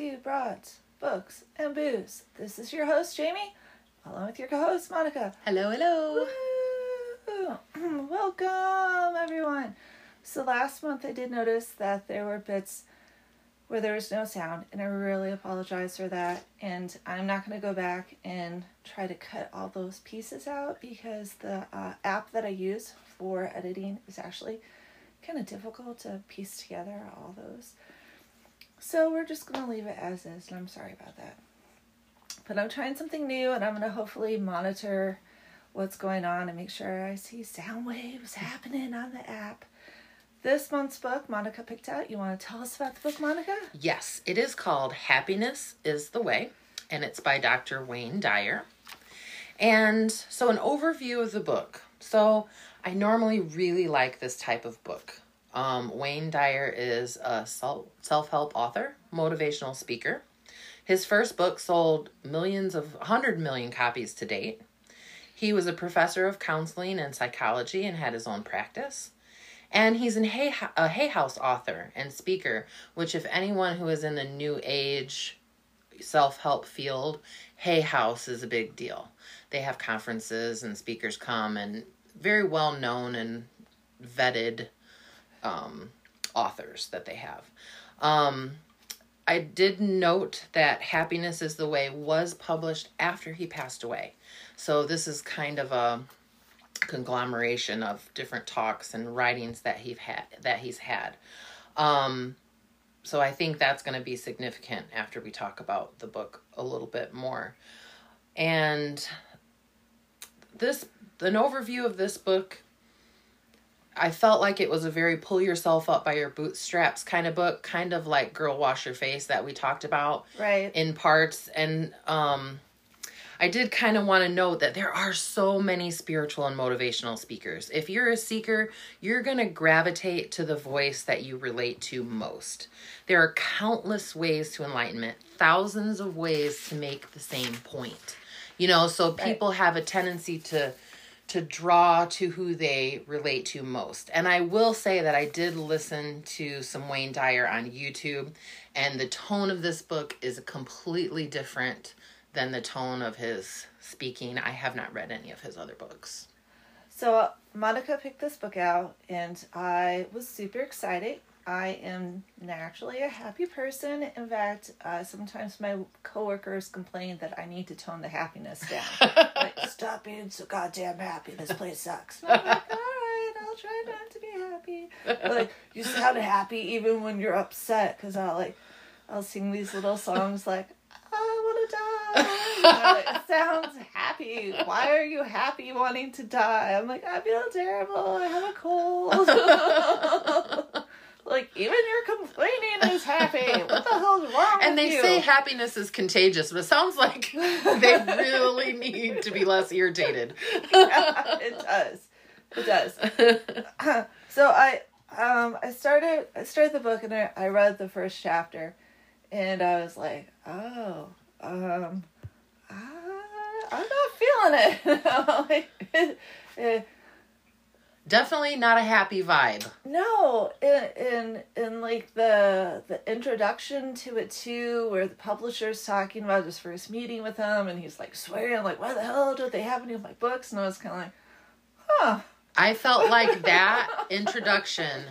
To Broads, Books, and Booze. This is your host, Jamie, along with your co host, Monica. Hello, hello. Woo! Welcome, everyone. So, last month I did notice that there were bits where there was no sound, and I really apologize for that. And I'm not going to go back and try to cut all those pieces out because the uh, app that I use for editing is actually kind of difficult to piece together all those. So we're just going to leave it as is, and I'm sorry about that. But I'm trying something new, and I'm going to hopefully monitor what's going on and make sure I see sound waves happening on the app. This month's book, Monica picked out. You want to tell us about the book, Monica? Yes, it is called Happiness is the Way, and it's by Dr. Wayne Dyer. And so, an overview of the book. So, I normally really like this type of book. Um, Wayne Dyer is a self help author, motivational speaker. His first book sold millions of, 100 million copies to date. He was a professor of counseling and psychology and had his own practice. And he's an Hay, a Hay House author and speaker, which, if anyone who is in the new age self help field, Hay House is a big deal. They have conferences and speakers come, and very well known and vetted um, authors that they have. Um, I did note that Happiness is the Way was published after he passed away. So this is kind of a conglomeration of different talks and writings that he's had that he's had. Um, so I think that's going to be significant after we talk about the book a little bit more. And this an overview of this book I felt like it was a very pull yourself up by your bootstraps kind of book, kind of like Girl Wash Your Face that we talked about. Right. In parts. And um I did kind of want to note that there are so many spiritual and motivational speakers. If you're a seeker, you're going to gravitate to the voice that you relate to most. There are countless ways to enlightenment, thousands of ways to make the same point. You know, so people have a tendency to to draw to who they relate to most. And I will say that I did listen to some Wayne Dyer on YouTube, and the tone of this book is completely different than the tone of his speaking. I have not read any of his other books. So, Monica picked this book out, and I was super excited I am naturally a happy person. In fact, uh, sometimes my coworkers complain that I need to tone the happiness down. like, stop being so goddamn happy. This place sucks. And I'm like, all right, I'll try not to be happy. But, like, you sound happy even when you're upset, because I'll like, I'll sing these little songs like, I want to die. it sounds happy. Why are you happy wanting to die? I'm like, I feel terrible. I have a cold. Like even your complaining is happy. What the hell's wrong? And they you? say happiness is contagious, but it sounds like they really need to be less irritated. yeah, it does. It does. so I um I started I started the book and I, I read the first chapter and I was like, oh, um I, I'm not feeling it. like, definitely not a happy vibe. No, in in in like the the introduction to it too, where the publisher's talking about his first meeting with him, and he's like swearing, like, "Why the hell don't they have any of my books?" And I was kind of like, "Huh." I felt like that introduction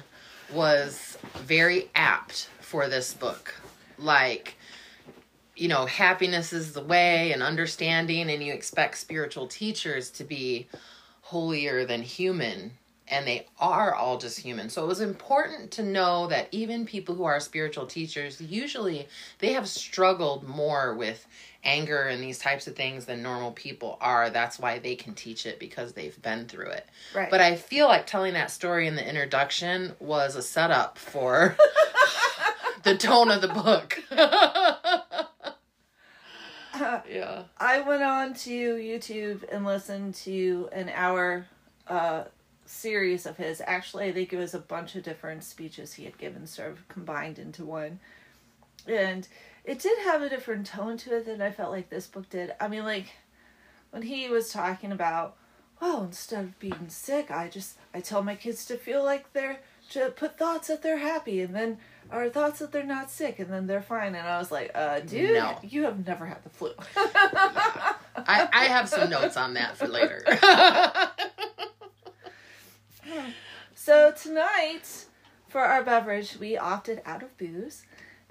was very apt for this book. Like, you know, happiness is the way and understanding, and you expect spiritual teachers to be holier than human and they are all just human. So it was important to know that even people who are spiritual teachers, usually they have struggled more with anger and these types of things than normal people are. That's why they can teach it because they've been through it. Right. But I feel like telling that story in the introduction was a setup for the tone of the book. yeah. I went on to YouTube and listened to an hour uh series of his. Actually, I think it was a bunch of different speeches he had given, sort of combined into one. And it did have a different tone to it than I felt like this book did. I mean, like when he was talking about, well, instead of being sick, I just I tell my kids to feel like they're to put thoughts that they're happy and then our thoughts that they're not sick and then they're fine. And I was like, uh, dude, No. you have never had the flu. I, I have some notes on that for later. So tonight, for our beverage, we opted out of booze.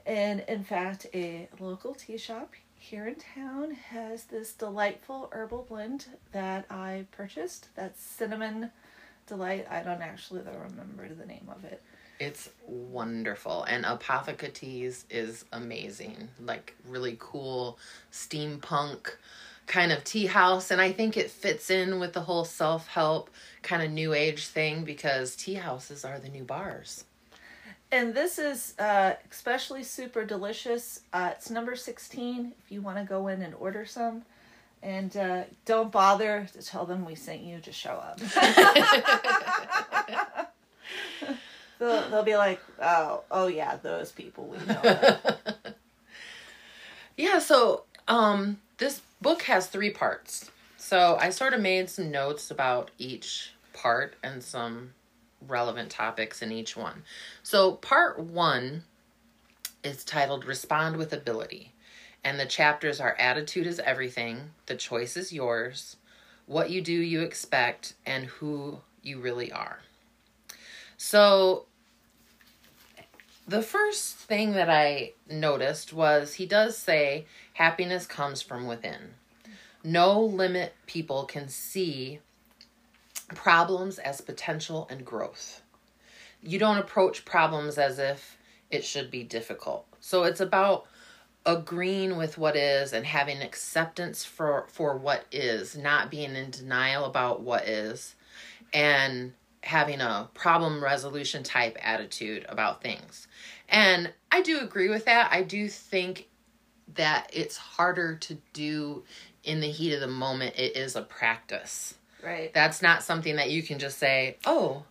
And in fact, a local tea shop here in town has this delightful herbal blend that I purchased. That's cinnamon delight. I don't actually remember the name of it. It's wonderful. And Apotheca Teas is amazing. Like really cool steampunk kind of tea house. And I think it fits in with the whole self help kind of new age thing because tea houses are the new bars. And this is uh, especially super delicious. Uh, it's number 16 if you want to go in and order some. And uh, don't bother to tell them we sent you, just show up. they'll, they'll be like, oh, oh yeah, those people we know. Yeah, so um this book has three parts. So I sort of made some notes about each part and some relevant topics in each one. So part 1 is titled Respond with Ability. And the chapters are Attitude is Everything, The Choice is Yours, What You Do You Expect, and Who You Really Are. So the first thing that I noticed was he does say happiness comes from within. No limit people can see problems as potential and growth. You don't approach problems as if it should be difficult. So it's about agreeing with what is and having acceptance for for what is, not being in denial about what is and having a problem resolution type attitude about things. And I do agree with that. I do think that it's harder to do in the heat of the moment. It is a practice. right. That's not something that you can just say, oh,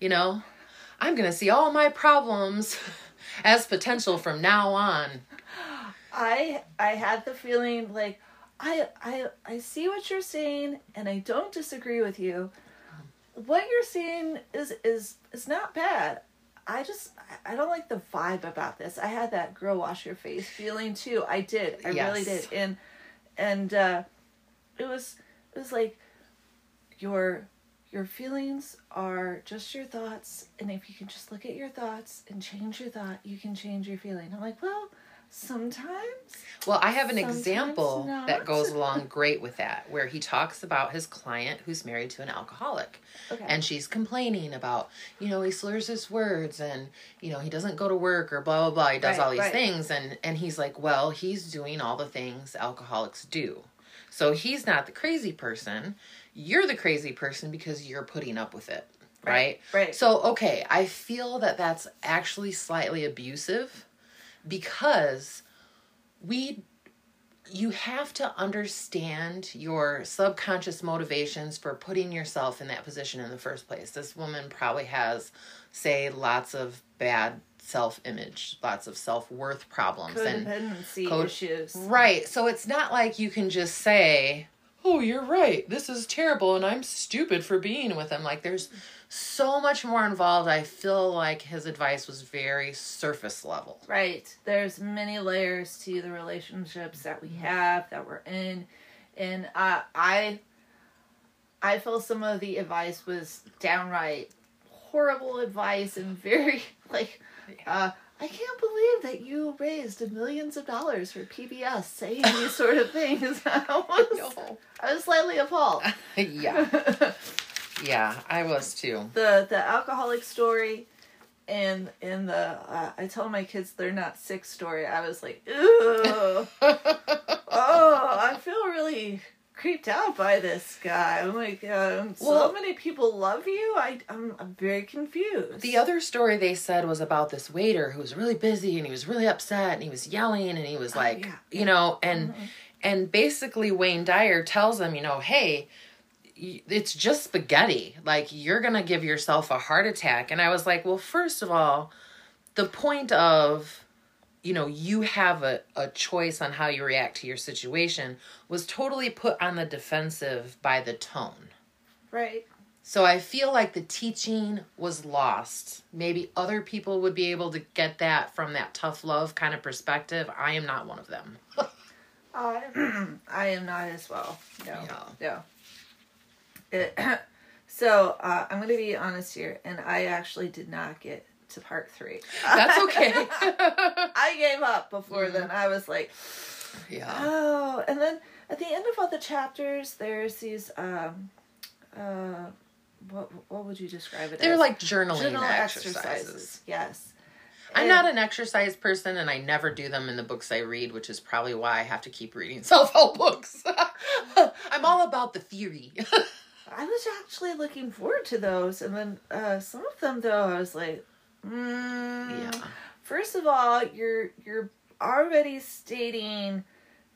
you know, I'm going to see all my problems as potential from now on. I I had the feeling like I I I see what you're saying and I don't disagree with you. What you're seeing is is is not bad. I just I- don't like the vibe about this. I had that girl wash your face feeling too. I did. I really did. And and uh it was it was like your your feelings are just your thoughts and if you can just look at your thoughts and change your thought, you can change your feeling. I'm like, well, sometimes Well, I have an Sometimes example not. that goes along great with that, where he talks about his client who's married to an alcoholic. Okay. And she's complaining about, you know, he slurs his words and, you know, he doesn't go to work or blah, blah, blah. He does Right, all these right. things. And, and he's like, well, he's doing all the things alcoholics do. So he's not the crazy person. You're the crazy person because you're putting up with it. Right. Right. So, okay, I feel that that's actually slightly abusive because we you have to understand your subconscious motivations for putting yourself in that position in the first place. This woman probably has say lots of bad self-image, lots of self-worth problems and codependency code- issues. Right. So it's not like you can just say, "Oh, you're right. This is terrible and I'm stupid for being with him." Like there's so much more involved. I feel like his advice was very surface level. Right. There's many layers to the relationships that we have that we're in, and uh, I, I feel some of the advice was downright horrible advice and very like, uh, I can't believe that you raised millions of dollars for PBS saying these sort of things. I was, I was slightly appalled. yeah. Yeah, I was too. the the alcoholic story and and the uh, I tell my kids they're not sick story. I was like, ooh, oh, I feel really creeped out by this guy. I'm like, um, so Well- many people love you. I I'm, I'm very confused. The other story they said was about this waiter who was really busy and he was really upset and he was yelling and he was like, yeah, you know, and and basically Wayne Dyer tells him, you know, hey, it's just spaghetti. Like you're going to give yourself a heart attack. And I was like, well, first of all, the point of you know, you have a, a choice on how you react to your situation was totally put on the defensive by the tone. right. So I feel like the teaching was lost. Maybe other people would be able to get that from that tough love kind of perspective. I am not one of them. I, I am not as well. No. Yeah. No. It, so uh, I'm going to be honest here, and I actually did not get to part three. That's okay. I gave up before Mhm. then. I was like, yeah. oh. And then at the end of all the chapters, there's these, um, uh, what, what would you describe it They're as? like journaling Journal exercises. Yes. I'm And- not an exercise person and I never do them in the books I read, which is probably why I have to keep reading self help books. I'm all about the theory. I was actually looking forward to those, and then uh, some of them though I was like, mm, yeah. First of all, you're you're already stating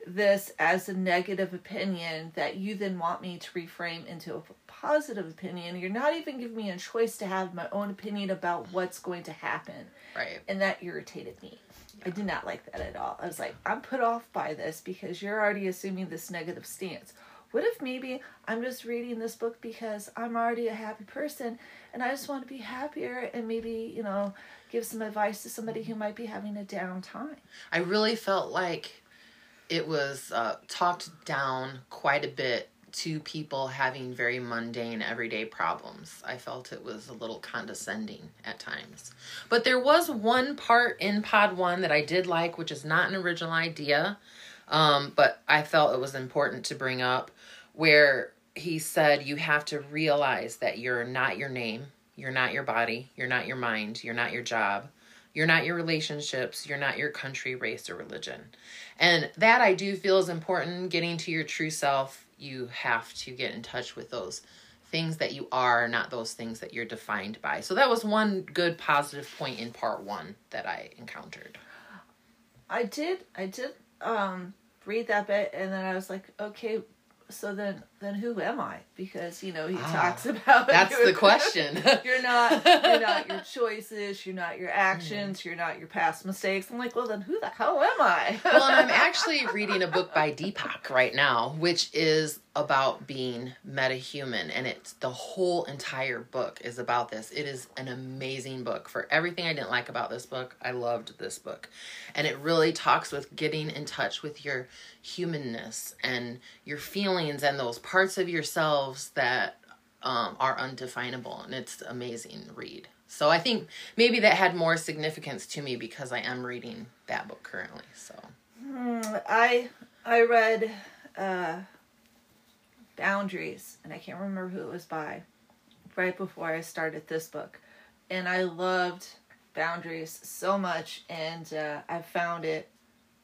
this as a negative opinion that you then want me to reframe into a positive opinion. You're not even giving me a choice to have my own opinion about what's going to happen, Right. and that irritated me. I did not like that at all. I was like, I'm put off by this because you're already assuming this negative stance. What if maybe I'm just reading this book because I'm already a happy person and I just want to be happier and maybe, you know, give some advice to somebody who might be having a down time? I really felt like it was uh, talked down quite a bit to people having very mundane everyday problems. I felt it was a little condescending at times. But there was one part in Pod 1 that I did like, which is not an original idea, um, but I felt it was important to bring up, where he said you have to realize that you're not your name, you're not your body, you're not your mind, you're not your job. You're not your relationships. You're not your country, race, or religion. And that I do feel is important. Getting to your true self, you have to get in touch with those things that you are, not those things that you're defined by. So that was one good positive point in part one that I encountered. I did I did um read that bit and then I was like, okay, so then then who am I? Because, you know, he Ah, talks about That's you're- the question. You're not you're not your choices, you're not your actions, you're not your past mistakes. I'm like, well then who the hell am I? well, and I'm actually reading a book by Deepak right now, which is about being metahuman, and it's the whole entire book is about this. It is an amazing book. For everything I didn't like about this book, I loved this book, and it really talks with getting in touch with your humanness and your feelings and those parts of yourselves that um, are undefinable, and it's amazing read. So I think maybe that had more significance to me because I am reading that book currently. So Hmm, I I read uh Boundaries and I can't remember who it was by right before I started this book. And I loved Boundaries so much and uh, I found it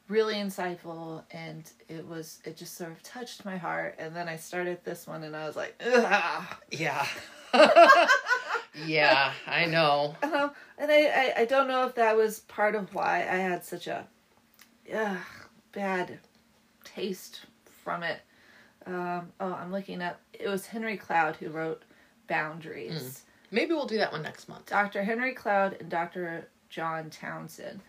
really insightful and it was it just sort of touched my heart and then I started this one and I was like Ugh. yeah, yeah, I know. Um, and I, I, I don't know if that was part of why I had such a ugh, bad taste from it. Um, oh, I'm looking up. It was Henry Cloud who wrote Boundaries. Maybe we'll do that one next month. Dr. Henry Cloud and Dr. John Townsend.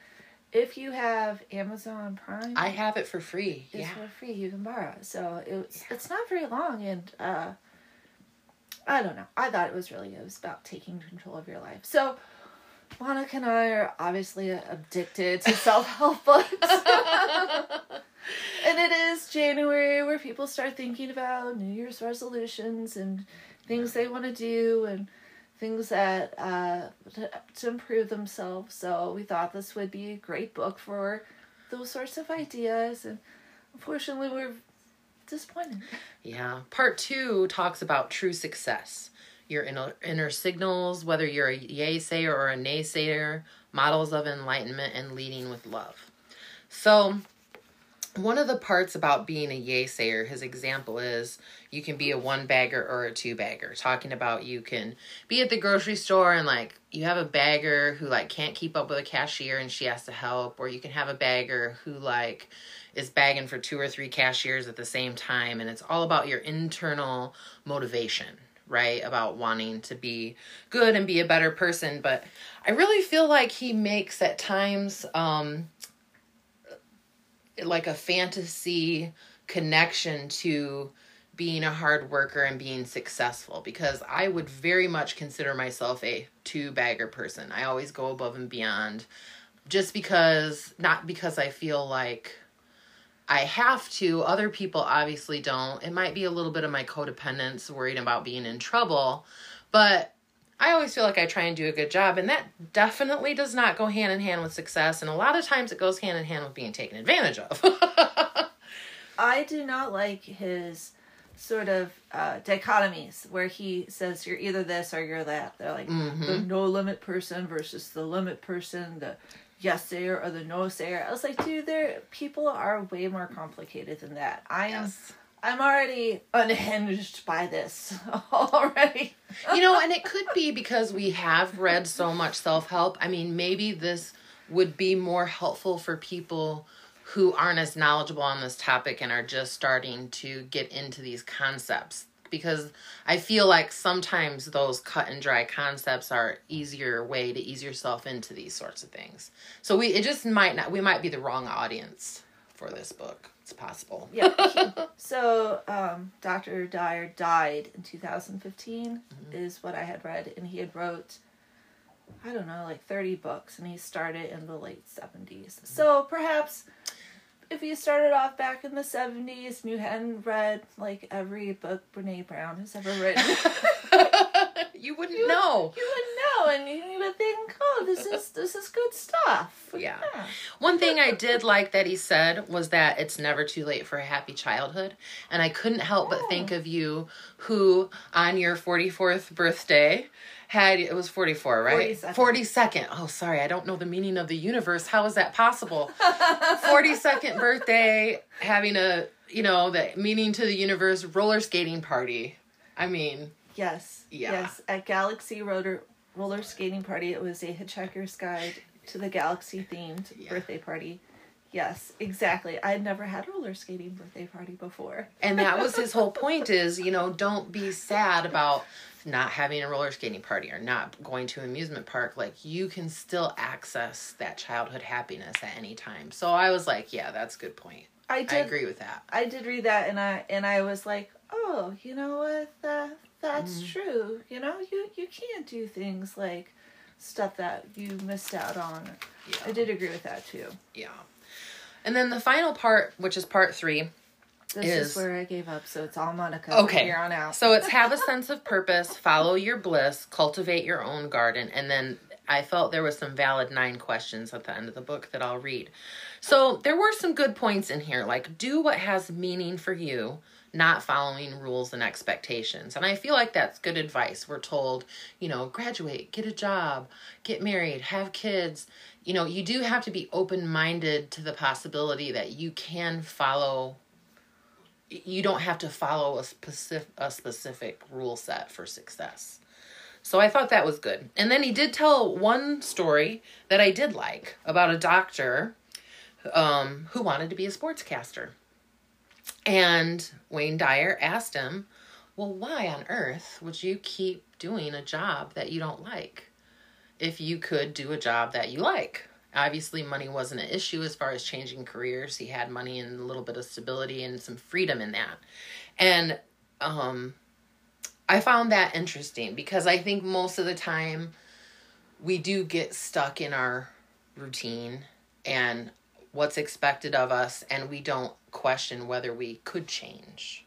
If you have Amazon Prime, I have it for free. it's Yeah, for free. You can borrow it. So it's it's not very long, and uh, I don't know. I thought it was really it was about taking control of your life. So Monica and I are obviously addicted to self help books, and it is January where people start thinking about New Year's resolutions and things they want to do and things that uh, to, improve themselves. So we thought this would be a great book for those sorts of ideas, and unfortunately, we're disappointed. yeah. Part two talks about true success. Your inner, inner signals, whether you're a yay sayer or a naysayer, models of enlightenment, and leading with love. So, one of the parts about being a yay sayer, his example is you can be a one bagger or a two bagger. Talking about you can be at the grocery store and like you have a bagger who like can't keep up with a cashier and she has to help, or you can have a bagger who like is bagging for two or three cashiers at the same time, and it's all about your internal motivation, right? About wanting to be good and be a better person. But I really feel like he makes at times um like a fantasy connection to being a hard worker and being successful because I would very much consider myself a two bagger person. I always go above and beyond just because, not because I feel like I have to. Other people obviously don't. It might be a little bit of my codependence, worried about being in trouble, but I always feel like I try and do a good job, and that definitely does not go hand in hand with success. And a lot of times it goes hand in hand with being taken advantage of. I do not like his sort of uh, dichotomies where he says you're either this or you're that. They're like Mm-hmm. the no limit person versus the limit person, the yes sayer or the no sayer. I was like, dude, there people are way more complicated than that. I am Yes. I'm already unhinged by this already. you know, and it could be because we have read so much self help. I mean, maybe this would be more helpful for people who aren't as knowledgeable on this topic and are just starting to get into these concepts. Because I feel like sometimes those cut and dry concepts are easier way to ease yourself into these sorts of things. So we it just might not we might be the wrong audience for this book. It's possible. yeah. he- so um, Dr. Dyer died in 2015 is what I had read, and he had wrote, I don't know, like 30 books, and he started in the late 70s. So perhaps if you started off back in the 70s and you hadn't read like every book Brene Brown has ever written, you wouldn't know. you wouldn't know, and you would think, oh, this is this is good stuff. Yeah. One thing I did like that he said was that it's never too late for a happy childhood. And I couldn't help but think of you who on your 44th birthday had it was 44, right? 42nd. 42nd. Oh, sorry. I don't know the meaning of the universe. How is that possible? 42nd birthday having a, you know, the meaning to the universe roller skating party. I mean, Yes. Yeah. Yes. At Galaxy Roller Roller Skating Party, it was a Hitchhiker's Guide to the Galaxy themed Yeah. birthday party. Yes, exactly. I had never had a roller skating birthday party before. and that was his whole point is you know don't be sad about not having a roller skating party or not going to an amusement park like you can still access that childhood happiness at any time so i was like yeah that's a good point I i did. agree with that I did read that, and I and I was like, oh, you know what? That that's Mm. true. You know, you you can't do things like stuff that you missed out on. I did agree with that too. yeah and then the final part which is part three This Is- is, where I gave up, so it's all Monica Okay. from here on out. So it's have a sense of purpose, follow your bliss, cultivate your own garden, and then I felt there was some valid nine questions at the end of the book that I'll read. So there were some good points in here, like do what has meaning for you, not following rules and expectations. And I feel like that's good advice. We're told, you know, graduate, get a job, get married, have kids. You know, you do have to be open minded to the possibility that you can follow you don't have to follow a specific a specific rule set for success. So I thought that was good. And then he did tell one story that I did like about a doctor um, who wanted to be a sportscaster. And Wayne Dyer asked him, Well, why on earth would you keep doing a job that you don't like if you could do a job that you like? Obviously, money wasn't an issue as far as changing careers. He had money and a little bit of stability and some freedom in that. And um, I found that interesting because I think most of the time we do get stuck in our routine and what's expected of us, and we don't question whether we could change.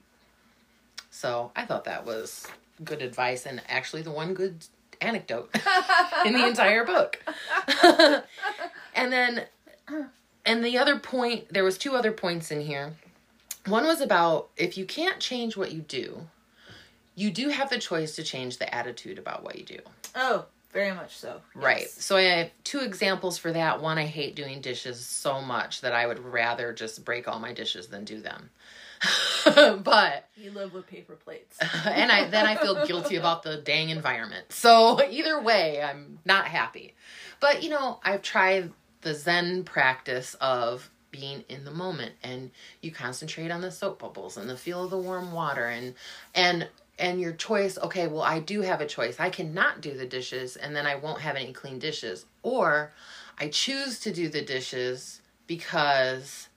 So I thought that was good advice and actually the one good anecdote in the entire book. and then and the other point there was two other points in here. One was about if you can't change what you do, you do have the choice to change the attitude about what you do. Oh, very much so. Right. Yes. So I have two examples for that. One, I hate doing dishes so much that I would rather just break all my dishes than do them. but You live with paper plates. and I then I feel guilty about the dang environment. So either way, I'm not happy. But you know, I've tried the Zen practice of being in the moment and you concentrate on the soap bubbles and the feel of the warm water and and and your choice, okay, well I do have a choice. I cannot do the dishes and then I won't have any clean dishes. Or I choose to do the dishes because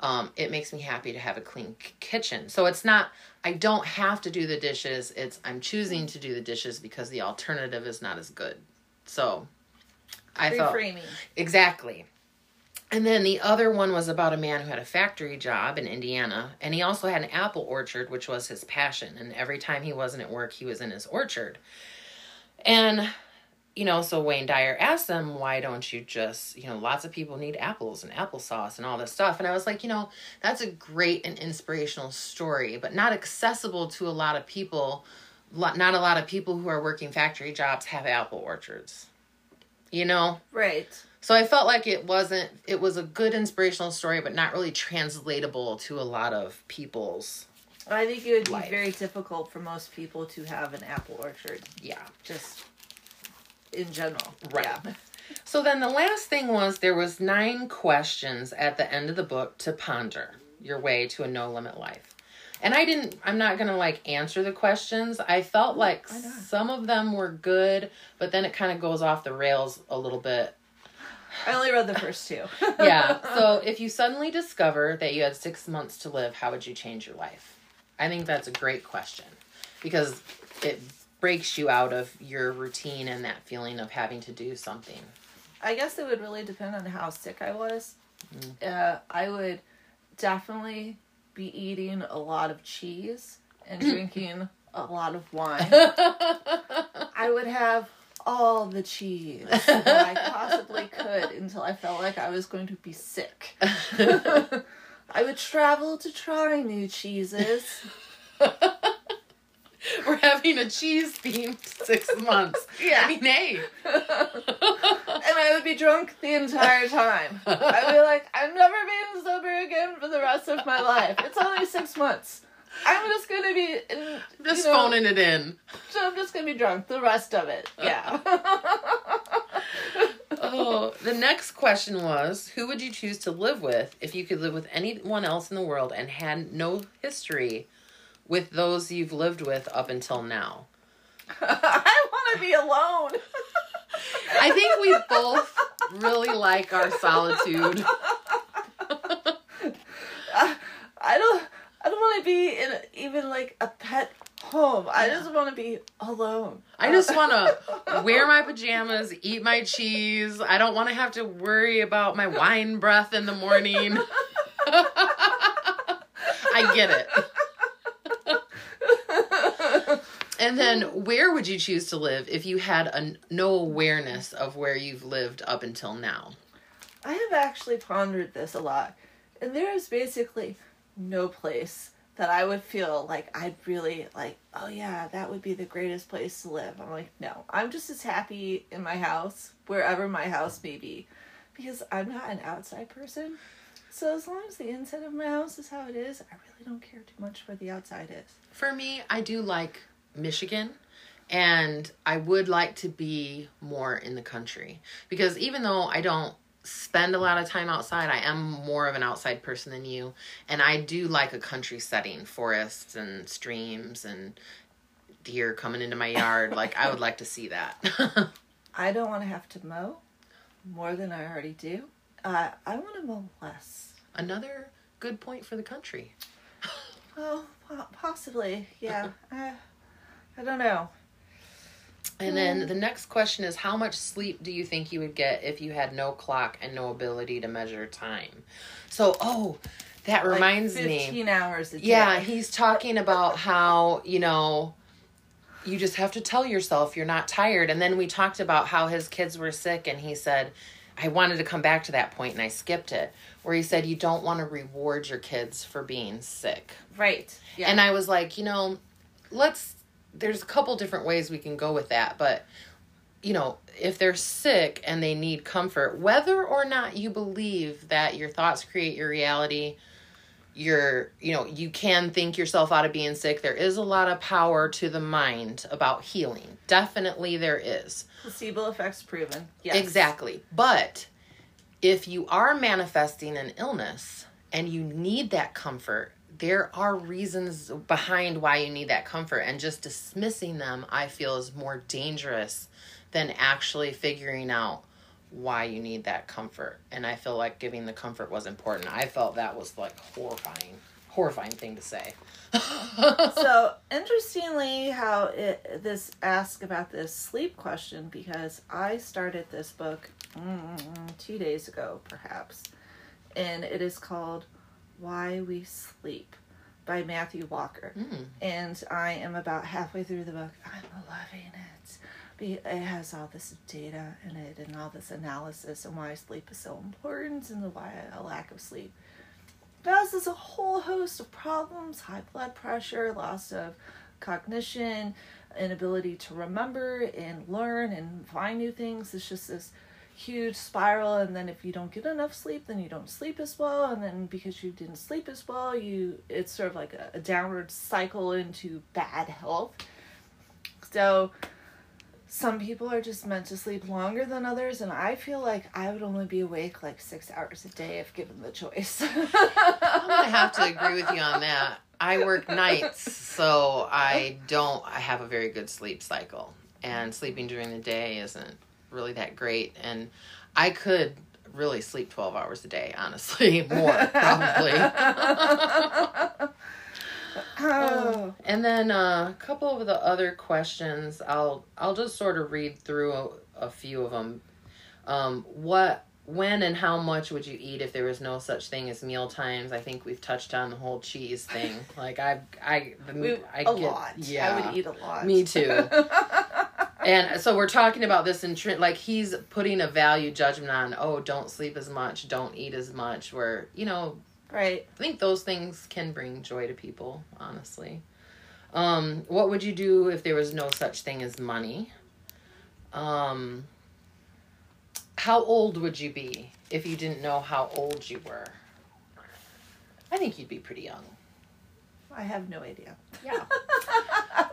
um, it makes me happy to have a clean k- kitchen. So it's not, I don't have to do the dishes. It's, I'm choosing to do the dishes because the alternative is not as good. So I Reframing. exactly. And then the other one was about a man who had a factory job in Indiana, and he also had an apple orchard, which was his passion. And every time he wasn't at work, he was in his orchard. And you know, so Wayne Dyer asked them, why don't you just, you know, lots of people need apples and applesauce and all this stuff. And I was like, you know, that's a great and inspirational story, but not accessible to a lot of people. Not a lot of people who are working factory jobs have apple orchards, you know? Right. So I felt like it wasn't, it was a good inspirational story, but not really translatable to a lot of people's, I think it would be very difficult for most people to have an apple orchard, yeah. just in general. Right. Yeah. So then the last thing was there was nine questions at the end of the book to ponder your way to a no limit life. And I didn't I'm not going to like answer the questions. I felt like some of them were good, but then it kind of goes off the rails a little bit. I only read the first two. Yeah. so if you suddenly discover that you had 6 months to live, how would you change your life? I think that's a great question because it breaks you out of your routine and that feeling of having to do something. I guess it would really depend on how sick I was. Mm. Uh, I would definitely be eating a lot of cheese and drinking a lot of wine. I would have all the cheese that I possibly could until I felt like I was going to be sick. I would travel to try new cheeses. We're having a cheese themed six months. Yeah. I mean, hey. and I would be drunk the entire time. I'd be like, I'm never being sober again for the rest of my life. It's only six months. I'm just gonna be, Just know, phoning it in. So I'm just gonna be drunk the rest of it. Uh. Yeah. Oh, the next question was Who would you choose to live with if you could live with anyone else in the world and had no history with those you've lived with up until now? I want to be alone. I think we both really like our solitude. I don't. I don't want to be in even like a pet home. I just want to be alone. I just want to wear my pajamas, eat my cheese. I don't want to have to worry about my wine breath in the morning. I get it. And then, where would you choose to live if you had a, no awareness of where you've lived up until now? I have actually pondered this a lot, and there is basically no place that I would feel like I'd really like, oh yeah, that would be the greatest place to live. I'm like, no, I'm just as happy in my house, wherever my house may be, because I'm not an outside person. So as long as the inside of my house is how it is, I really don't care too much where the outside is. For me, I do like Michigan. And I would like to be more in the country because even though I don't spend a lot of time outside, I am more of an outside person than you. And I do like a country setting, forests and streams and deer coming into my yard. like, I would like to see that. I don't want to have to mow more than I already do. Uh, I want to mow less. Another good point for the country. Well, possibly, yeah. I, I don't know. And then the next question is how much sleep do you think you would get if you had no clock and no ability to measure time? So, oh, that Like reminds me. 15 hours a day. Yeah, he's talking about how, you know, you just have to tell yourself you're not tired. And then we talked about how his kids were sick, and he said, I wanted to come back to that point and I skipped it, where he said, You don't want to reward your kids for being sick. Right. Yeah. And I was like, you know, let's, there's a couple different ways we can go with that, but, you know, if they're sick and they need comfort, whether or not you believe that your thoughts create your reality, you're, you know, you can think yourself out of being sick. There is a lot of power to the mind about healing. Definitely there is. Placebo effects proven. Yes. Exactly. But if you are manifesting an illness and you need that comfort, there are reasons behind why you need that comfort. And just dismissing them, I feel, is more dangerous than actually figuring out why you need that comfort. And I feel like giving the comfort was important. I felt that was like horrifying, horrifying thing to say. so interestingly how it this ask about this sleep question because i started this book mm, two days ago perhaps and it is called why we sleep by matthew walker Mm. and i am about halfway through the book i'm loving it it has all this data in it and all this analysis and why sleep is so important and why a lack of sleep causes a whole host of problems high blood pressure, loss of cognition, inability to remember and learn and find new things. It's just this huge spiral. And then if you don't get enough sleep, then you don't sleep as well. And then because you didn't sleep as well, you it's sort of like a, a downward cycle into bad health. So some people are just meant to sleep longer than others and i feel like i would only be awake like six hours a day if given the choice I'm gonna have to agree with you on that. I work nights, so I don't. I have a very good sleep cycle, and sleeping during the day isn't really that great. And I could really sleep twelve hours a day, honestly, more probably. oh. And then uh, a couple of the other questions, I'll I'll just sort of read through a, a few of them. Um, what, when, and how much would you eat if there was no such thing as meal times? I think we've touched on the whole cheese thing. Like I, I, the, We- I a get, lot Yeah, i would eat a lot Me too. And so we're talking about this in like he's putting a value judgment on. Oh, don't sleep as much, don't eat as much. Where you know right I think those things can bring joy to people, honestly. Um, what would you do if there was no such thing as money? Um, how old would you be if you didn't know how old you were? I think you'd be pretty young. I have no idea Yeah.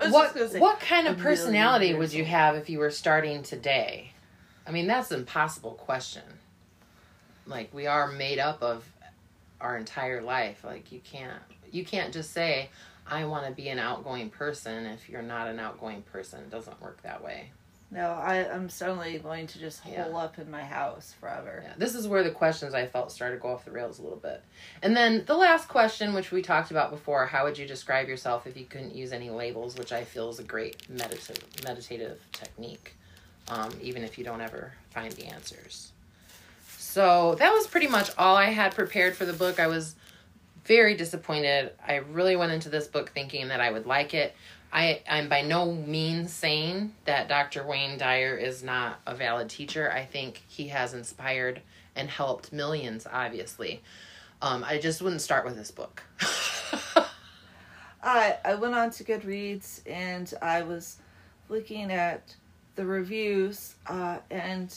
What say, what kind of personality would you have if you were starting today? I mean, that's an impossible question. Like we are made up of our entire life. Like you can't you can't just say I want to be an outgoing person if you're not an outgoing person. It doesn't work that way. No I, i'm certainly going to just hole Yeah. up in my house forever Yeah, this is where the questions I felt started to go off the rails a little bit. And then the last question, which we talked about before, how would you describe yourself if you couldn't use any labels, which I feel is a great meditative meditative technique, um, even if you don't ever find the answers. So that was pretty much all I had prepared for the book. I was very disappointed. I really went into this book thinking that I would like it. I, I'm by no means saying that Dr. Wayne Dyer is not a valid teacher. I think he has inspired and helped millions, obviously. Um, I just wouldn't start with this book. I I went on to Goodreads and I was looking at the reviews, uh, and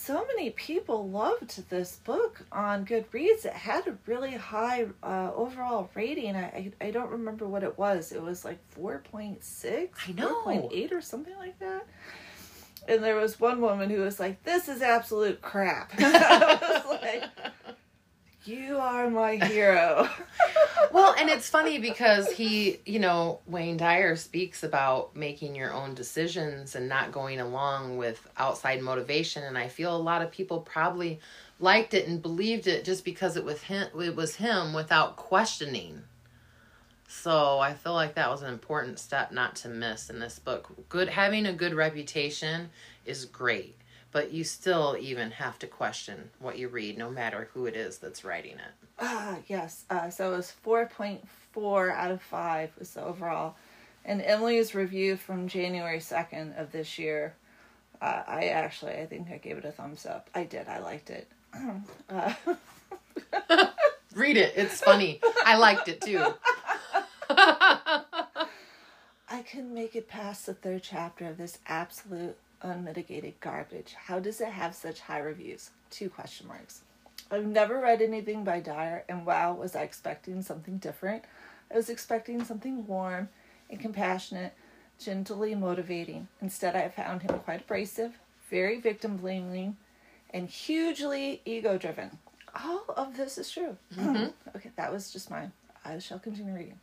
so many people loved this book on Goodreads. It had a really high uh, overall rating. I, I I don't remember what it was. It was like four point six, I know. four point eight or something like that. And there was one woman who was like, "This is absolute crap." I was like, "You are my hero." well, and it's funny because he, you know, Wayne Dyer speaks about making your own decisions and not going along with outside motivation. And I feel a lot of people probably liked it and believed it just because it was him, it was him without questioning. So I feel like that was an important step not to miss in this book. Good having a good reputation is great, but you still even have to question what you read, no matter who it is that's writing it. Ah, yes. Uh, so it was 4.4 out of 5 was the overall. And Emily's review from January 2nd of this year, uh, I actually, I think I gave it a thumbs up. I did. I liked it. Uh, Read it. It's funny. I liked it too. I couldn't make it past the third chapter of this absolute unmitigated garbage. How does it have such high reviews? Two question marks. I've never read anything by Dyer, and wow, was I expecting something different. I was expecting something warm and compassionate, gently motivating. Instead, I found him quite abrasive, very victim blaming, and hugely ego driven. All of this is true. Mm-hmm. okay, that was just mine. I shall continue reading.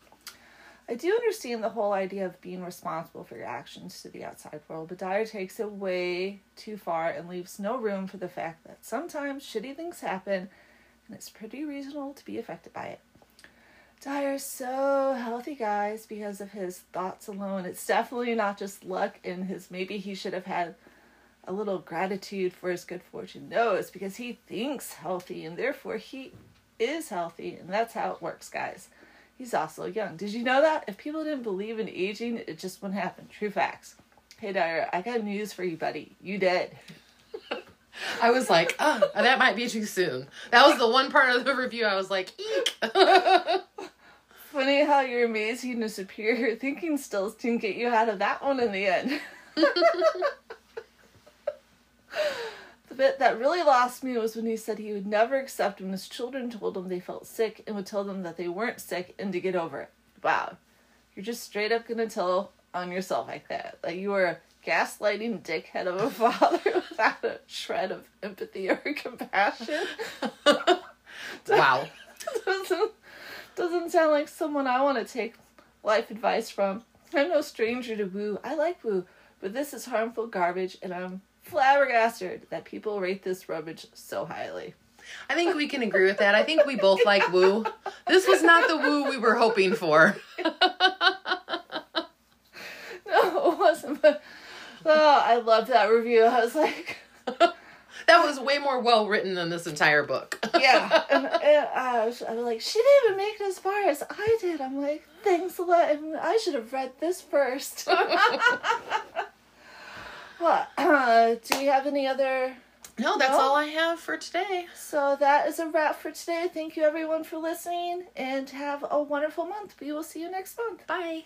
I do understand the whole idea of being responsible for your actions to the outside world, but Dyer takes it way too far and leaves no room for the fact that sometimes shitty things happen and it's pretty reasonable to be affected by it. Dyer's so healthy, guys, because of his thoughts alone. It's definitely not just luck and his maybe he should have had a little gratitude for his good fortune. No, it's because he thinks healthy and therefore he is healthy, and that's how it works, guys. He's also young. Did you know that? If people didn't believe in aging, it just wouldn't happen. True facts. Hey, Dyer, I got news for you, buddy. You dead. I was like, oh, that might be too soon. That was the one part of the review I was like, eek. Funny how your amazing and superior thinking skills didn't get you out of that one in the end. bit that really lost me was when he said he would never accept when his children told him they felt sick and would tell them that they weren't sick and to get over it. Wow. You're just straight up gonna tell on yourself like that. Like you are a gaslighting dickhead of a father without a shred of empathy or compassion. wow. doesn't doesn't sound like someone I want to take life advice from. I'm no stranger to woo. I like woo, but this is harmful garbage, and I'm flabbergasted that people rate this rubbish so highly. I think we can agree with that. I think we both like woo. This was not the woo we were hoping for. no, it wasn't. But oh, I loved that review. I was like, that was way more well written than this entire book. yeah, and, and uh, I, was, I was like, she didn't even make it as far as I did. I'm like, thanks a lot. I should have read this first. What? Uh, do you have any other? No, that's no? all I have for today. So that is a wrap for today. Thank you everyone for listening and have a wonderful month. We will see you next month. Bye.